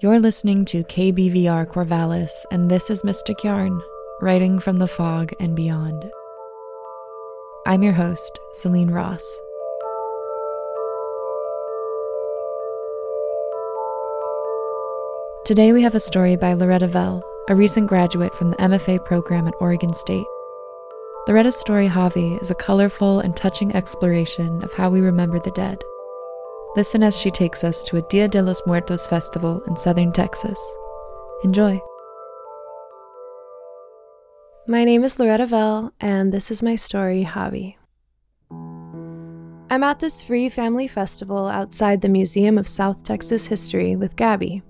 You're listening to KBVR Corvallis, and this is Mystic Yarn, writing from the fog and beyond. I'm your host, Celine Ross. Today we have a story by Loretta Velle, a recent graduate from the MFA program at Oregon State. Loretta's story, Xavi, is a colorful and touching exploration of how we remember the dead. Listen as she takes us to a Dia de los Muertos festival in southern Texas. Enjoy. My name is Loretta Velle, and this is my story, Xavi. I'm at this free family festival outside the Museum of South Texas History with Gabby.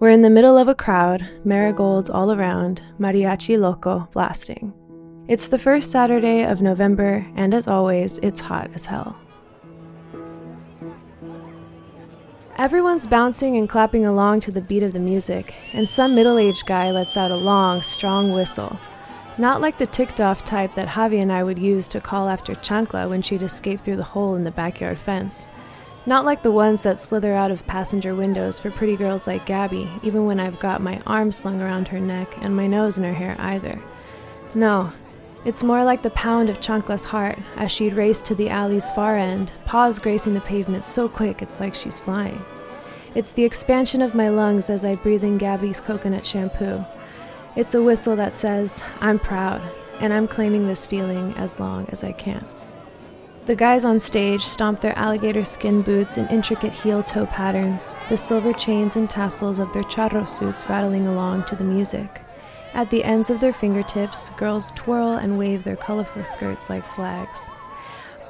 We're in the middle of a crowd, marigolds all around, mariachi loco blasting. It's the first Saturday of November, and as always, it's hot as hell. Everyone's bouncing and clapping along to the beat of the music, and some middle aged guy lets out a long, strong whistle. Not like the ticked off type that Xavi and I would use to call after Chancla when she'd escape through the hole in the backyard fence. Not like the ones that slither out of passenger windows for pretty girls like Gabby, even when I've got my arm slung around her neck and my nose in her hair either. No, it's more like the pound of Chancla's heart as she'd race to the alley's far end, paws gracing the pavement so quick it's like she's flying. It's the expansion of my lungs as I breathe in Gabby's coconut shampoo. It's a whistle that says, I'm proud, and I'm claiming this feeling as long as I can. The guys on stage stomp their alligator skin boots in intricate heel toe patterns, the silver chains and tassels of their charro suits rattling along to the music. At the ends of their fingertips, girls twirl and wave their colorful skirts like flags.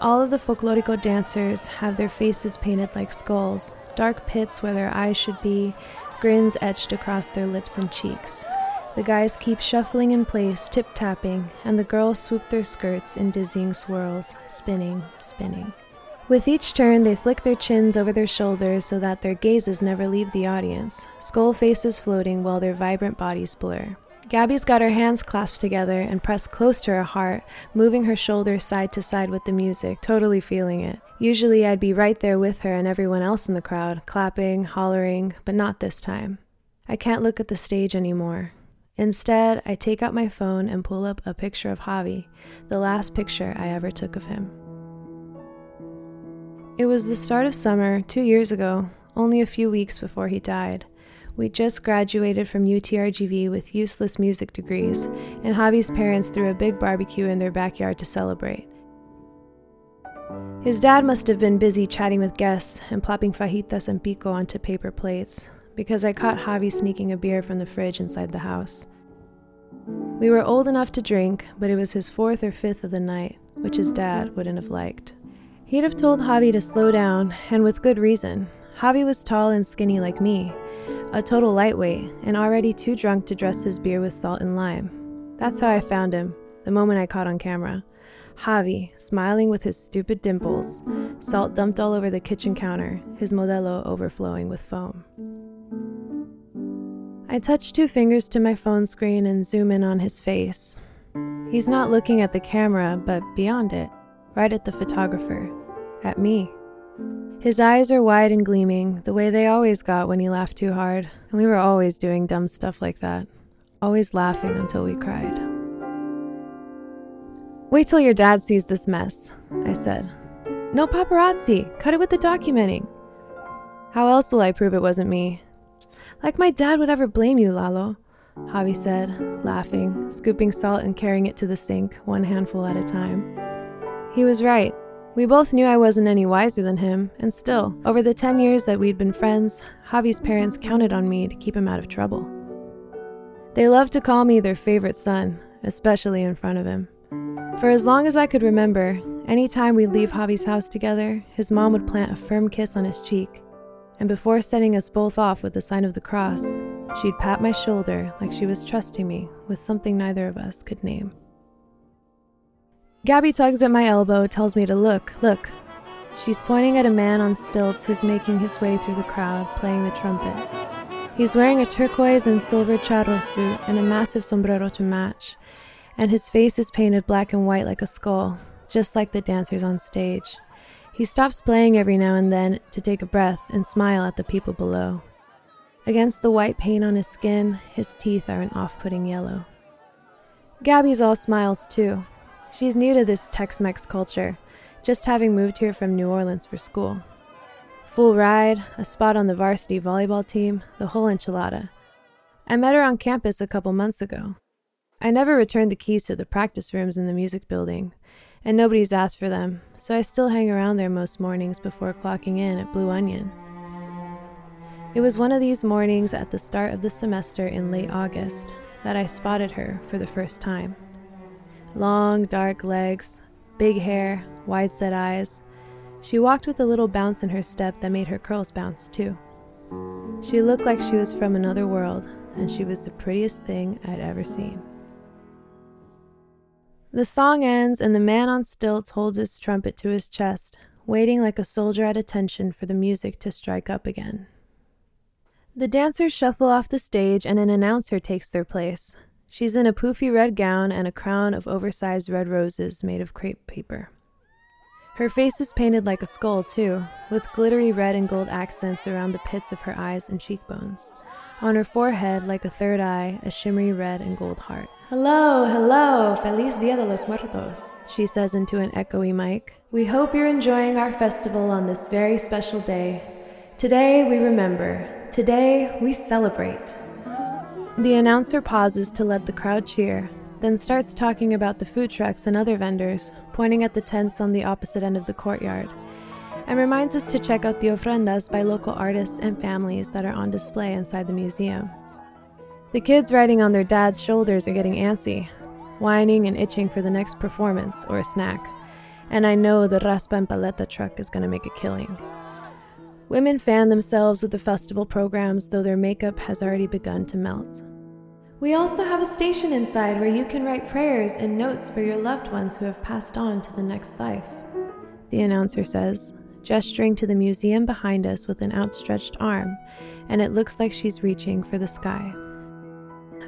All of the folklorico dancers have their faces painted like skulls, dark pits where their eyes should be, grins etched across their lips and cheeks. The guys keep shuffling in place, tip tapping, and the girls swoop their skirts in dizzying swirls, spinning, spinning. With each turn, they flick their chins over their shoulders so that their gazes never leave the audience, skull faces floating while their vibrant bodies blur. Gabby's got her hands clasped together and pressed close to her heart, moving her shoulders side to side with the music, totally feeling it. Usually I'd be right there with her and everyone else in the crowd, clapping, hollering, but not this time. I can't look at the stage anymore. Instead, I take out my phone and pull up a picture of Xavi, the last picture I ever took of him. It was the start of summer, two years ago, only a few weeks before he died. We just graduated from UTRGV with useless music degrees, and Xavi's parents threw a big barbecue in their backyard to celebrate. His dad must have been busy chatting with guests and plopping fajitas and pico onto paper plates, because I caught Xavi sneaking a beer from the fridge inside the house. We were old enough to drink, but it was his fourth or fifth of the night, which his dad wouldn't have liked. He'd have told Xavi to slow down, and with good reason. Xavi was tall and skinny like me, a total lightweight, and already too drunk to dress his beer with salt and lime. That's how I found him, the moment I caught on camera. Xavi, smiling with his stupid dimples, salt dumped all over the kitchen counter, his modelo overflowing with foam. I touch two fingers to my phone screen and zoom in on his face. He's not looking at the camera, but beyond it, right at the photographer, at me. His eyes are wide and gleaming, the way they always got when he laughed too hard, and we were always doing dumb stuff like that, always laughing until we cried. Wait till your dad sees this mess, I said. No paparazzi, cut it with the documenting. How else will I prove it wasn't me? Like my dad would ever blame you, Lalo, Xavi said, laughing, scooping salt and carrying it to the sink, one handful at a time. He was right. We both knew I wasn't any wiser than him, and still, over the 10 years that we'd been friends, Xavi's parents counted on me to keep him out of trouble. They loved to call me their favorite son, especially in front of him. For as long as I could remember, any time we'd leave Xavi's house together, his mom would plant a firm kiss on his cheek, and before sending us both off with the sign of the cross, she'd pat my shoulder like she was trusting me with something neither of us could name. Gabby tugs at my elbow, tells me to look, look. She's pointing at a man on stilts who's making his way through the crowd, playing the trumpet. He's wearing a turquoise and silver charro suit and a massive sombrero to match, and his face is painted black and white like a skull, just like the dancers on stage. He stops playing every now and then to take a breath and smile at the people below. Against the white paint on his skin, his teeth are an off putting yellow. Gabby's all smiles too. She's new to this Tex Mex culture, just having moved here from New Orleans for school. Full ride, a spot on the varsity volleyball team, the whole enchilada. I met her on campus a couple months ago. I never returned the keys to the practice rooms in the music building, and nobody's asked for them, so I still hang around there most mornings before clocking in at Blue Onion. It was one of these mornings at the start of the semester in late August that I spotted her for the first time. Long, dark legs, big hair, wide set eyes. She walked with a little bounce in her step that made her curls bounce too. She looked like she was from another world, and she was the prettiest thing I'd ever seen. The song ends, and the man on stilts holds his trumpet to his chest, waiting like a soldier at attention for the music to strike up again. The dancers shuffle off the stage, and an announcer takes their place. She's in a poofy red gown and a crown of oversized red roses made of crepe paper. Her face is painted like a skull, too, with glittery red and gold accents around the pits of her eyes and cheekbones. On her forehead, like a third eye, a shimmery red and gold heart. Hello, hello, Feliz Dia de los Muertos, she says into an echoey mic. We hope you're enjoying our festival on this very special day. Today we remember. Today we celebrate. The announcer pauses to let the crowd cheer, then starts talking about the food trucks and other vendors, pointing at the tents on the opposite end of the courtyard, and reminds us to check out the ofrendas by local artists and families that are on display inside the museum. The kids riding on their dad's shoulders are getting antsy, whining and itching for the next performance or a snack, and I know the Raspa and Paleta truck is going to make a killing. Women fan themselves with the festival programs, though their makeup has already begun to melt. We also have a station inside where you can write prayers and notes for your loved ones who have passed on to the next life, the announcer says, gesturing to the museum behind us with an outstretched arm, and it looks like she's reaching for the sky.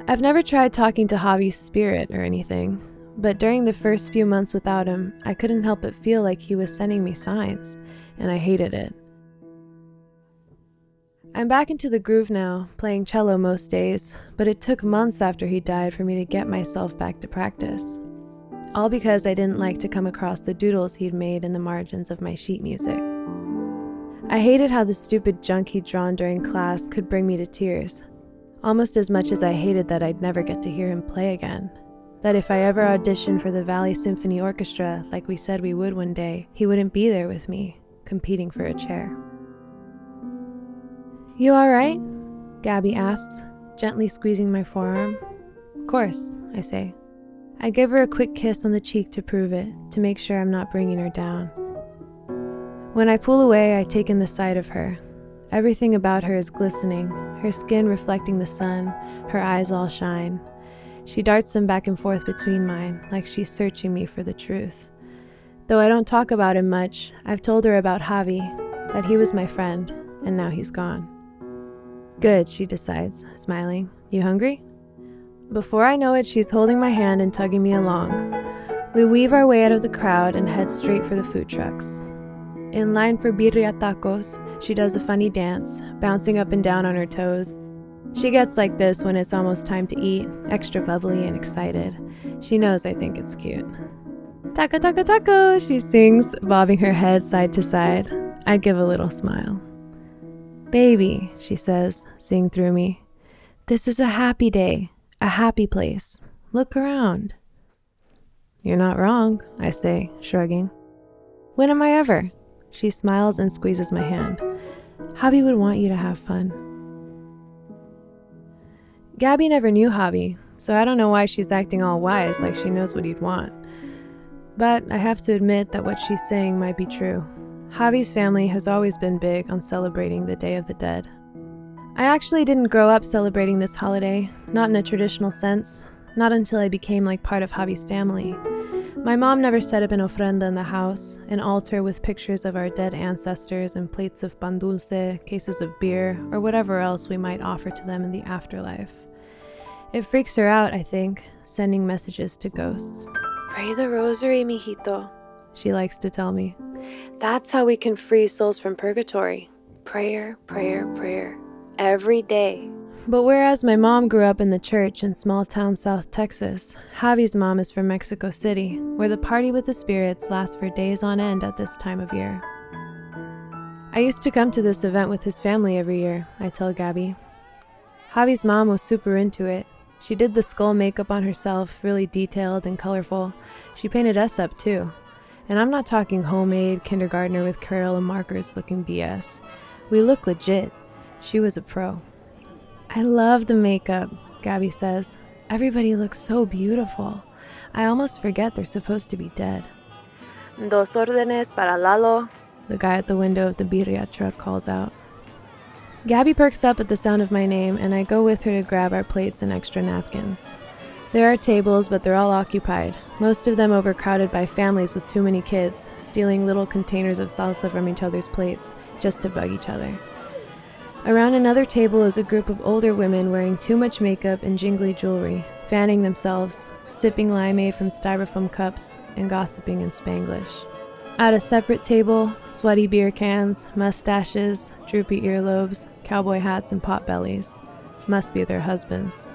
I've never tried talking to Xavi's spirit or anything, but during the first few months without him, I couldn't help but feel like he was sending me signs, and I hated it. I'm back into the groove now, playing cello most days, but it took months after he died for me to get myself back to practice. All because I didn't like to come across the doodles he'd made in the margins of my sheet music. I hated how the stupid junk he'd drawn during class could bring me to tears, almost as much as I hated that I'd never get to hear him play again. That if I ever auditioned for the Valley Symphony Orchestra, like we said we would one day, he wouldn't be there with me, competing for a chair. You alright? Gabby asked, gently squeezing my forearm. Of course, I say. I give her a quick kiss on the cheek to prove it, to make sure I'm not bringing her down. When I pull away, I take in the sight of her, Everything about her is glistening, her skin reflecting the sun, her eyes all shine. She darts them back and forth between mine, like she's searching me for the truth. Though I don't talk about him much, I've told her about Xavi, that he was my friend, and now he's gone. Good, she decides, smiling. You hungry? Before I know it, she's holding my hand and tugging me along. We weave our way out of the crowd and head straight for the food trucks. In line for birria tacos, she does a funny dance, bouncing up and down on her toes. She gets like this when it's almost time to eat, extra bubbly and excited. She knows I think it's cute. Taco, taco, taco, she sings, bobbing her head side to side. I give a little smile. Baby, she says, seeing through me. This is a happy day, a happy place. Look around. You're not wrong, I say, shrugging. When am I ever? She smiles and squeezes my hand. Xavi would want you to have fun. Gabby never knew Xavi, so I don't know why she's acting all wise like she knows what he'd want. But I have to admit that what she's saying might be true. Xavi's family has always been big on celebrating the Day of the Dead. I actually didn't grow up celebrating this holiday, not in a traditional sense, not until I became like part of Xavi's family. My mom never set up an ofrenda in the house, an altar with pictures of our dead ancestors and plates of pan dulce, cases of beer, or whatever else we might offer to them in the afterlife. It freaks her out, I think, sending messages to ghosts. Pray the rosary, mijito, she likes to tell me. That's how we can free souls from purgatory. Prayer, prayer, prayer. every day. But whereas my mom grew up in the church in small town South Texas, Xavi's mom is from Mexico City, where the party with the spirits lasts for days on end at this time of year. I used to come to this event with his family every year, I tell Gabby. Xavi's mom was super into it. She did the skull makeup on herself, really detailed and colorful. She painted us up too. And I'm not talking homemade, kindergartner with and markers looking BS. We look legit. She was a pro. I love the makeup, Gabby says. Everybody looks so beautiful. I almost forget they're supposed to be dead. Dos órdenes para Lalo. The guy at the window of the birria truck calls out. Gabby perks up at the sound of my name, and I go with her to grab our plates and extra napkins. There are tables, but they're all occupied, most of them overcrowded by families with too many kids, stealing little containers of salsa from each other's plates just to bug each other. Around another table is a group of older women wearing too much makeup and jingly jewelry, fanning themselves, sipping limeade from styrofoam cups, and gossiping in Spanglish. At a separate table, sweaty beer cans, mustaches, droopy earlobes, cowboy hats, and pot bellies. Must be their husbands.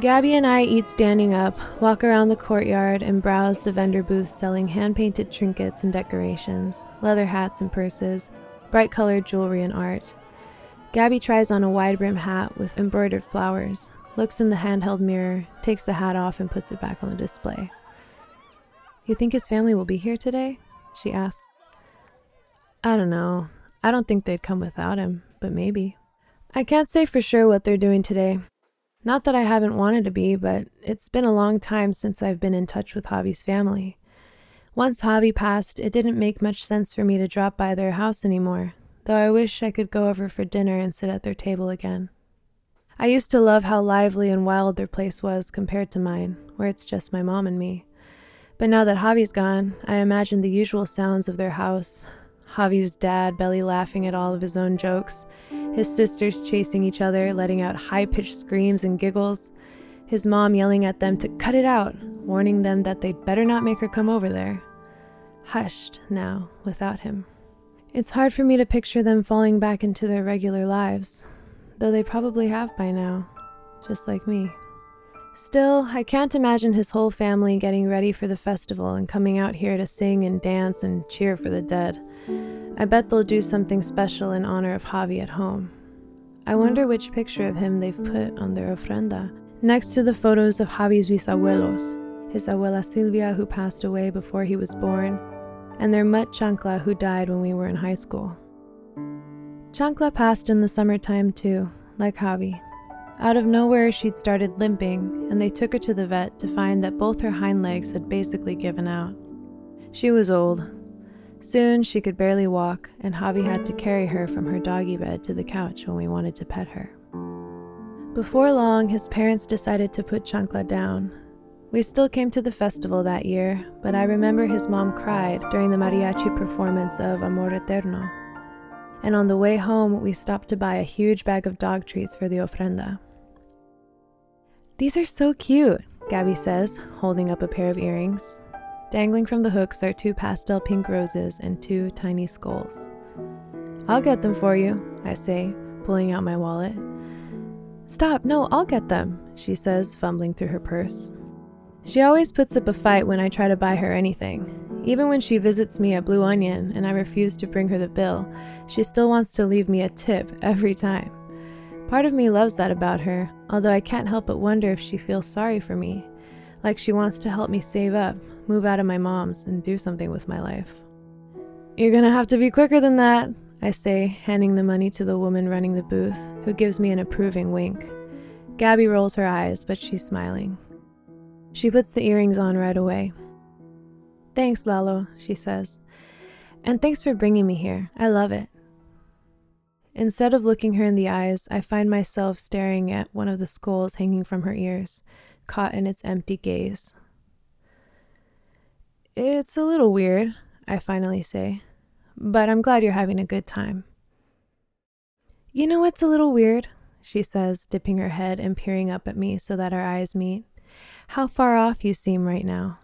Gabby and I eat standing up, walk around the courtyard, and browse the vendor booths selling hand painted trinkets and decorations, leather hats and purses, bright colored jewelry and art. Gabby tries on a wide brim hat with embroidered flowers, looks in the handheld mirror, takes the hat off, and puts it back on the display. You think his family will be here today? She asks. I don't know. I don't think they'd come without him, but maybe. I can't say for sure what they're doing today. Not that I haven't wanted to be, but it's been a long time since I've been in touch with Xavi's family. Once Xavi passed, it didn't make much sense for me to drop by their house anymore, though I wish I could go over for dinner and sit at their table again. I used to love how lively and wild their place was compared to mine, where it's just my mom and me. But now that Xavi's gone, I imagine the usual sounds of their house Xavi's dad belly laughing at all of his own jokes, his sisters chasing each other, letting out high pitched screams and giggles, his mom yelling at them to cut it out, warning them that they'd better not make her come over there. Hushed now, without him. It's hard for me to picture them falling back into their regular lives, though they probably have by now, just like me. Still, I can't imagine his whole family getting ready for the festival and coming out here to sing and dance and cheer for the dead. I bet they'll do something special in honor of Xavi at home. I wonder which picture of him they've put on their ofrenda, next to the photos of Xavi's bisabuelos, his abuela Silvia, who passed away before he was born, and their mutt Chancla, who died when we were in high school. Chancla passed in the summertime too, like Xavi. Out of nowhere, she'd started limping, and they took her to the vet to find that both her hind legs had basically given out. She was old. Soon she could barely walk, and Xavi had to carry her from her doggy bed to the couch when we wanted to pet her. Before long, his parents decided to put Chancla down, we still came to the festival that year, but I remember his mom cried during the mariachi performance of Amor Eterno. And on the way home, we stopped to buy a huge bag of dog treats for the ofrenda. These are so cute, Gabby says, holding up a pair of earrings. Dangling from the hooks are two pastel pink roses and two tiny skulls. I'll get them for you, I say, pulling out my wallet. Stop, no, I'll get them, she says, fumbling through her purse. She always puts up a fight when I try to buy her anything. Even when she visits me at Blue Onion and I refuse to bring her the bill, she still wants to leave me a tip every time. Part of me loves that about her, although I can't help but wonder if she feels sorry for me, like she wants to help me save up, move out of my mom's, and do something with my life. You're gonna have to be quicker than that, I say, handing the money to the woman running the booth, who gives me an approving wink. Gabby rolls her eyes, but she's smiling. She puts the earrings on right away. Thanks, Lalo, she says. And thanks for bringing me here. I love it. Instead of looking her in the eyes, I find myself staring at one of the skulls hanging from her ears, caught in its empty gaze. It's a little weird, I finally say, but I'm glad you're having a good time. You know what's a little weird? She says, dipping her head and peering up at me so that our eyes meet. How far off you seem right now.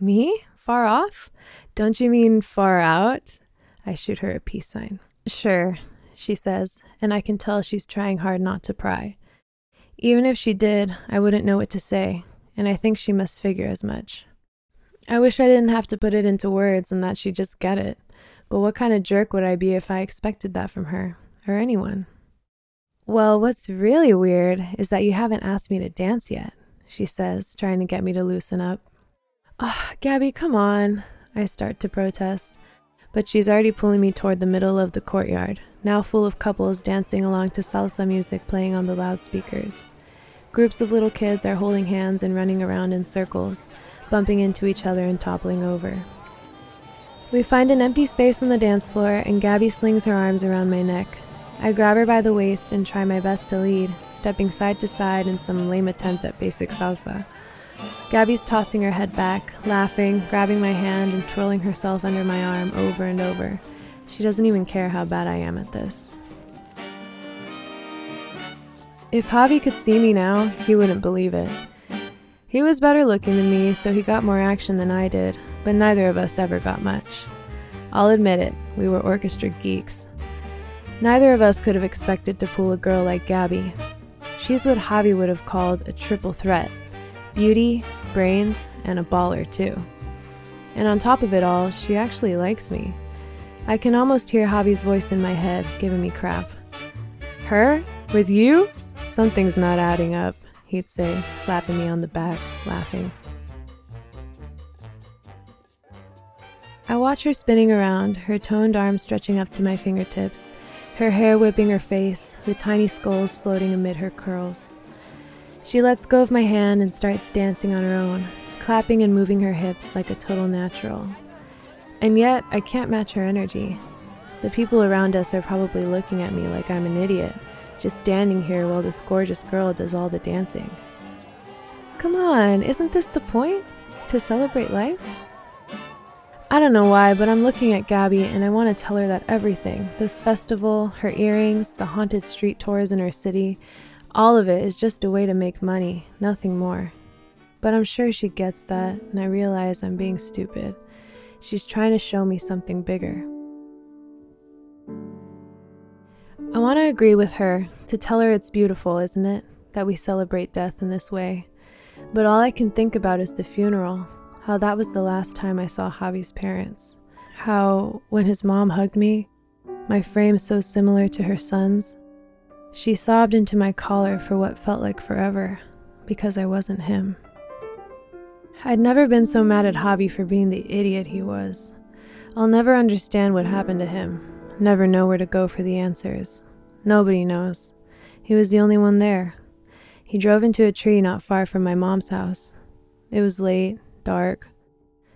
Me? Far off? Don't you mean far out? I shoot her a peace sign. Sure. she says, and I can tell she's trying hard not to pry. Even if she did, I wouldn't know what to say, and I think she must figure as much. I wish I didn't have to put it into words and that she'd just get it, but what kind of jerk would I be if I expected that from her, or anyone? Well, what's really weird is that you haven't asked me to dance yet, she says, trying to get me to loosen up. Oh, Gabby, come on, I start to protest, but she's already pulling me toward the middle of the courtyard, now full of couples dancing along to salsa music playing on the loudspeakers. Groups of little kids are holding hands and running around in circles, bumping into each other and toppling over. We find an empty space on the dance floor, and Gabby slings her arms around my neck. I grab her by the waist and try my best to lead, stepping side to side in some lame attempt at basic salsa. Gabby's tossing her head back, laughing, grabbing my hand, and twirling herself under my arm over and over. She doesn't even care how bad I am at this. If Xavi could see me now, he wouldn't believe it. He was better looking than me, so he got more action than I did, but neither of us ever got much. I'll admit it, we were orchestra geeks. Neither of us could have expected to pull a girl like Gabby. She's what Xavi would have called a triple threat beauty, brains, and a baller, too. And on top of it all, she actually likes me. I can almost hear Xavi's voice in my head, giving me crap. Her? With you? Something's not adding up, he'd say, slapping me on the back, laughing. I watch her spinning around, her toned arms stretching up to my fingertips, her hair whipping her face, the tiny skulls floating amid her curls. She lets go of my hand and starts dancing on her own, clapping and moving her hips like a total natural. And yet, I can't match her energy. The people around us are probably looking at me like I'm an idiot, just standing here while this gorgeous girl does all the dancing. Come on, isn't this the point? To celebrate life? I don't know why, but I'm looking at Gabby and I want to tell her that everything this festival, her earrings, the haunted street tours in her city all of it is just a way to make money, nothing more. But I'm sure she gets that, and I realize I'm being stupid. She's trying to show me something bigger. I want to agree with her, to tell her it's beautiful, isn't it, that we celebrate death in this way. But all I can think about is the funeral, how that was the last time I saw Xavi's parents. How, when his mom hugged me, my frame so similar to her son's, she sobbed into my collar for what felt like forever because I wasn't him. I'd never been so mad at Xavi for being the idiot he was. I'll never understand what happened to him, never know where to go for the answers. Nobody knows. He was the only one there. He drove into a tree not far from my mom's house. It was late, dark.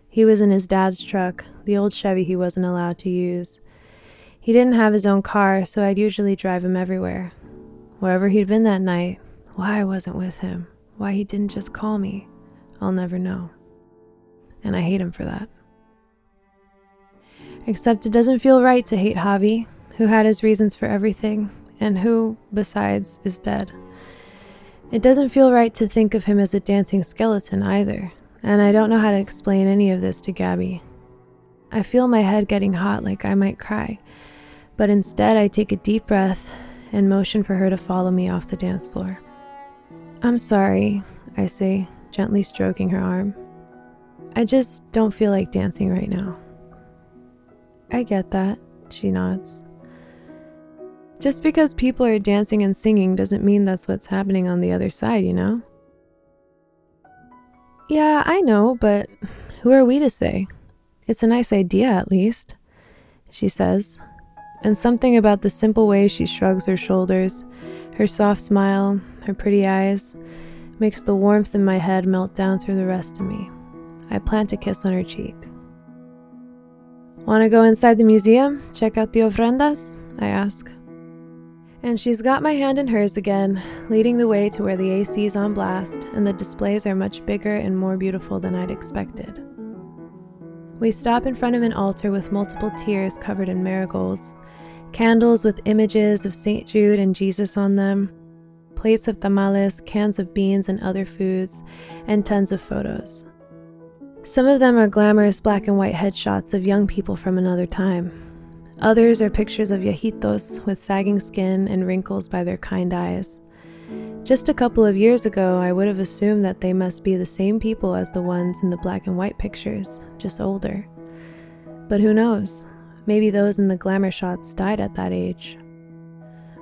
He was in his dad's truck, the old Chevy he wasn't allowed to use. He didn't have his own car, so I'd usually drive him everywhere. Wherever he'd been that night, why I wasn't with him, why he didn't just call me, I'll never know. And I hate him for that. Except it doesn't feel right to hate Xavi, who had his reasons for everything, and who, besides, is dead. It doesn't feel right to think of him as a dancing skeleton either, and I don't know how to explain any of this to Gabby. I feel my head getting hot like I might cry, but instead I take a deep breath and motion for her to follow me off the dance floor. I'm sorry, I say, gently stroking her arm. I just don't feel like dancing right now. I get that, she nods. Just because people are dancing and singing doesn't mean that's what's happening on the other side, you know? Yeah, I know, but who are we to say? It's a nice idea, at least, she says, and something about the simple way she shrugs her shoulders, her soft smile, her pretty eyes, makes the warmth in my head melt down through the rest of me. I plant a kiss on her cheek. Want to go inside the museum? Check out the ofrendas? I ask. And she's got my hand in hers again, leading the way to where the AC is on blast and the displays are much bigger and more beautiful than I'd expected. We stop in front of an altar with multiple tiers covered in marigolds candles with images of St. Jude and Jesus on them, plates of tamales, cans of beans and other foods, and tons of photos. Some of them are glamorous black and white headshots of young people from another time. Others are pictures of viejitos with sagging skin and wrinkles by their kind eyes. Just a couple of years ago, I would have assumed that they must be the same people as the ones in the black and white pictures, just older. But who knows? Maybe those in the glamour shots died at that age.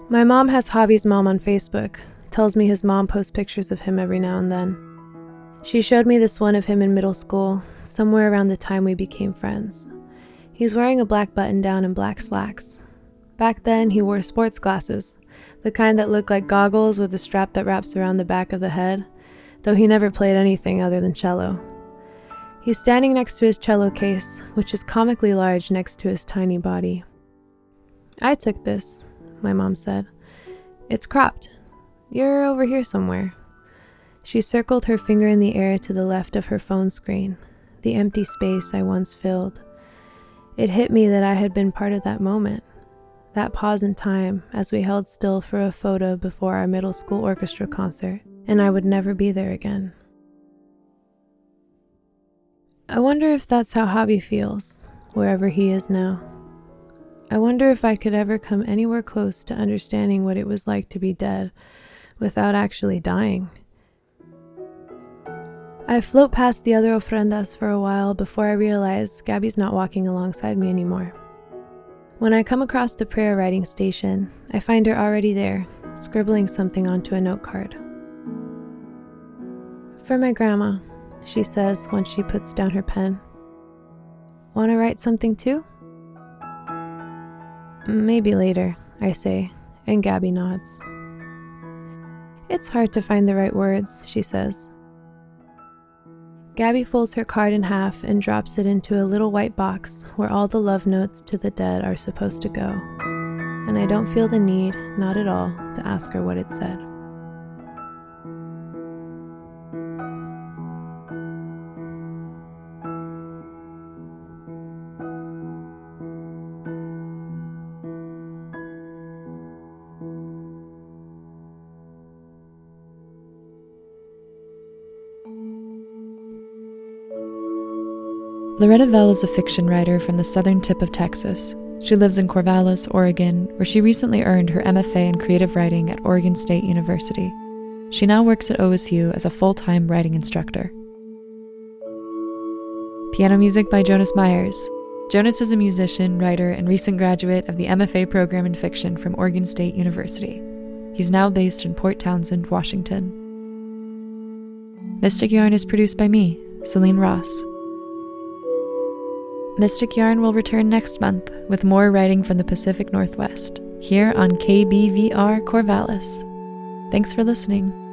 My mom has Xavi's mom on Facebook, tells me his mom posts pictures of him every now and then. She showed me this one of him in middle school, somewhere around the time we became friends. He's wearing a black button down and black slacks. Back then, he wore sports glasses, the kind that look like goggles with a strap that wraps around the back of the head, though he never played anything other than cello. He's standing next to his cello case, which is comically large next to his tiny body. I took this, my mom said. It's cropped. You're over here somewhere. She circled her finger in the air to the left of her phone screen, the empty space I once filled. It hit me that I had been part of that moment that pause in time as we held still for a photo before our middle school orchestra concert, and I would never be there again. I wonder if that's how Xavi feels, wherever he is now. I wonder if I could ever come anywhere close to understanding what it was like to be dead without actually dying. I float past the other ofrendas for a while before I realize Gabby's not walking alongside me anymore. When I come across the prayer writing station, I find her already there, scribbling something onto a note card. For my grandma, she says when she puts down her pen. Want to write something too? Maybe later, I say, and Gabby nods. It's hard to find the right words, she says. Gabby folds her card in half and drops it into a little white box where all the love notes to the dead are supposed to go. And I don't feel the need, not at all, to ask her what it said. Loretta Velle is a fiction writer from the southern tip of Texas. She lives in Corvallis, Oregon, where she recently earned her MFA in creative writing at Oregon State University. She now works at OSU as a full time writing instructor. Piano music by Jonas Myers. Jonas is a musician, writer, and recent graduate of the MFA program in fiction from Oregon State University. He's now based in Port Townsend, Washington. Mystic Yarn is produced by me, Celine Ross. Mystic Yarn will return next month with more writing from the Pacific Northwest, here on KBVR Corvallis. Thanks for listening.